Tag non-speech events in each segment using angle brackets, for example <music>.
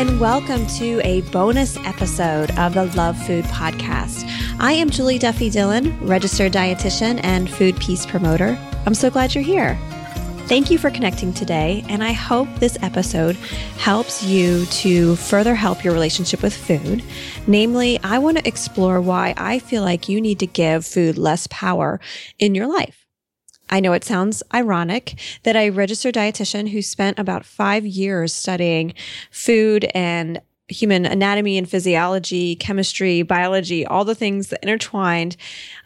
And welcome to a bonus episode of the Love Food Podcast. I am Julie Duffy Dillon, registered dietitian and food peace promoter. I'm so glad you're here. Thank you for connecting today, and I hope this episode helps you to further help your relationship with food. Namely, I want to explore why I feel like you need to give food less power in your life. I know it sounds ironic that a registered dietitian who spent about five years studying food and human anatomy and physiology, chemistry, biology, all the things that intertwined,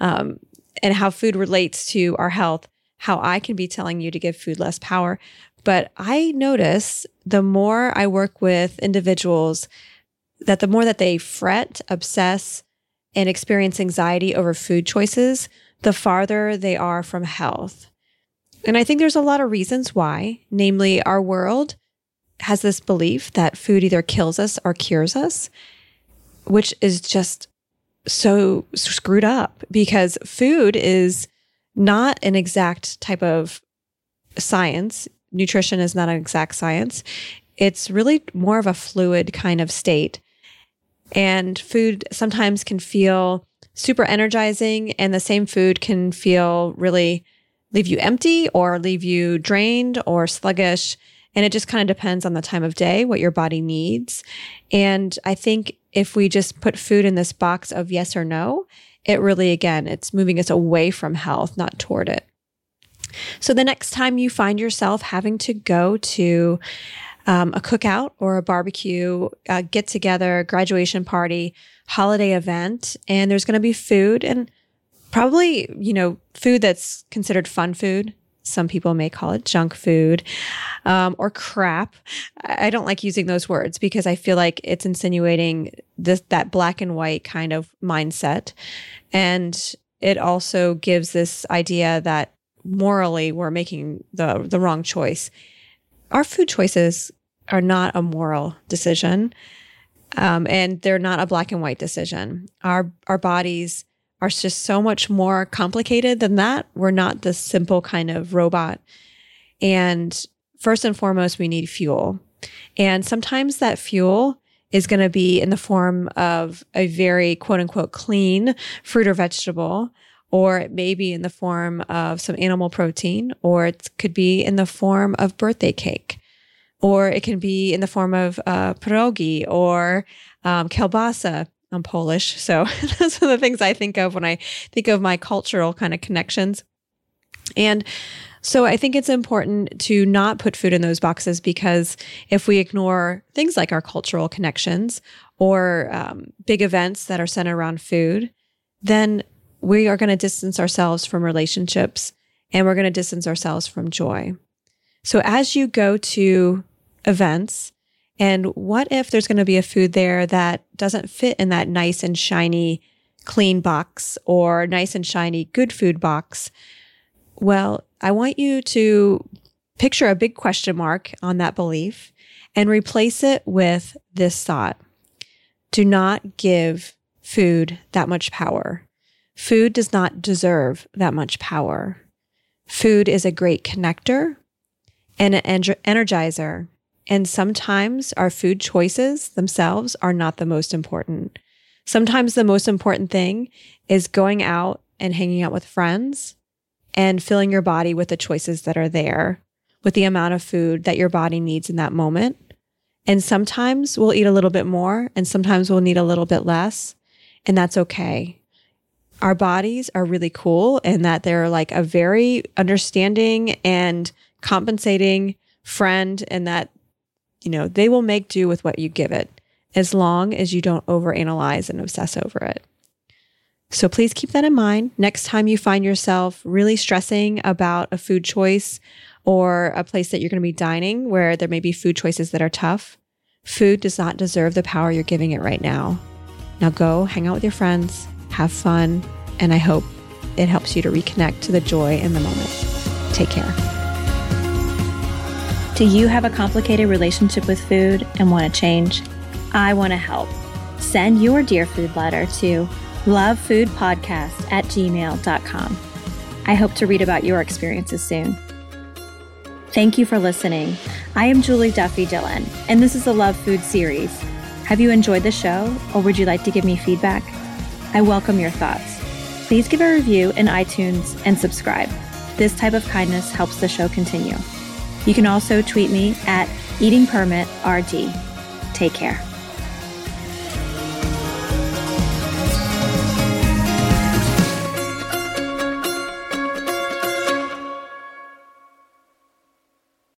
um, and how food relates to our health, how I can be telling you to give food less power. But I notice the more I work with individuals that the more that they fret, obsess, and experience anxiety over food choices, the farther they are from health. And I think there's a lot of reasons why, namely, our world has this belief that food either kills us or cures us, which is just so screwed up because food is not an exact type of science. Nutrition is not an exact science. It's really more of a fluid kind of state. And food sometimes can feel super energizing, and the same food can feel really leave you empty or leave you drained or sluggish. And it just kind of depends on the time of day, what your body needs. And I think if we just put food in this box of yes or no, it really, again, it's moving us away from health, not toward it. So the next time you find yourself having to go to um, a cookout or a barbecue, a get together, graduation party, holiday event, and there's going to be food and probably, you know, food that's considered fun food. Some people may call it junk food um, or crap. I don't like using those words because I feel like it's insinuating this that black and white kind of mindset, and it also gives this idea that morally we're making the the wrong choice. Our food choices are not a moral decision. Um, and they're not a black and white decision. Our our bodies are just so much more complicated than that. We're not this simple kind of robot. And first and foremost, we need fuel. And sometimes that fuel is going to be in the form of a very quote unquote clean fruit or vegetable, or it may be in the form of some animal protein, or it could be in the form of birthday cake or it can be in the form of uh, pierogi or um, kielbasa. I'm Polish, so <laughs> those are the things I think of when I think of my cultural kind of connections. And so I think it's important to not put food in those boxes because if we ignore things like our cultural connections or um, big events that are centered around food, then we are going to distance ourselves from relationships and we're going to distance ourselves from joy. So as you go to events. And what if there's going to be a food there that doesn't fit in that nice and shiny clean box or nice and shiny good food box? Well, I want you to picture a big question mark on that belief and replace it with this thought. Do not give food that much power. Food does not deserve that much power. Food is a great connector and an energizer and sometimes our food choices themselves are not the most important. Sometimes the most important thing is going out and hanging out with friends and filling your body with the choices that are there, with the amount of food that your body needs in that moment. And sometimes we'll eat a little bit more and sometimes we'll need a little bit less. And that's okay. Our bodies are really cool in that they're like a very understanding and compensating friend and that, you know, they will make do with what you give it as long as you don't overanalyze and obsess over it. So please keep that in mind. Next time you find yourself really stressing about a food choice or a place that you're going to be dining where there may be food choices that are tough, food does not deserve the power you're giving it right now. Now go hang out with your friends, have fun, and I hope it helps you to reconnect to the joy in the moment. Take care. Do you have a complicated relationship with food and want to change? I want to help. Send your Dear Food letter to lovefoodpodcast at gmail.com. I hope to read about your experiences soon. Thank you for listening. I am Julie Duffy Dillon, and this is the Love Food series. Have you enjoyed the show, or would you like to give me feedback? I welcome your thoughts. Please give a review in iTunes and subscribe. This type of kindness helps the show continue. You can also tweet me at eatingpermitrd. Take care.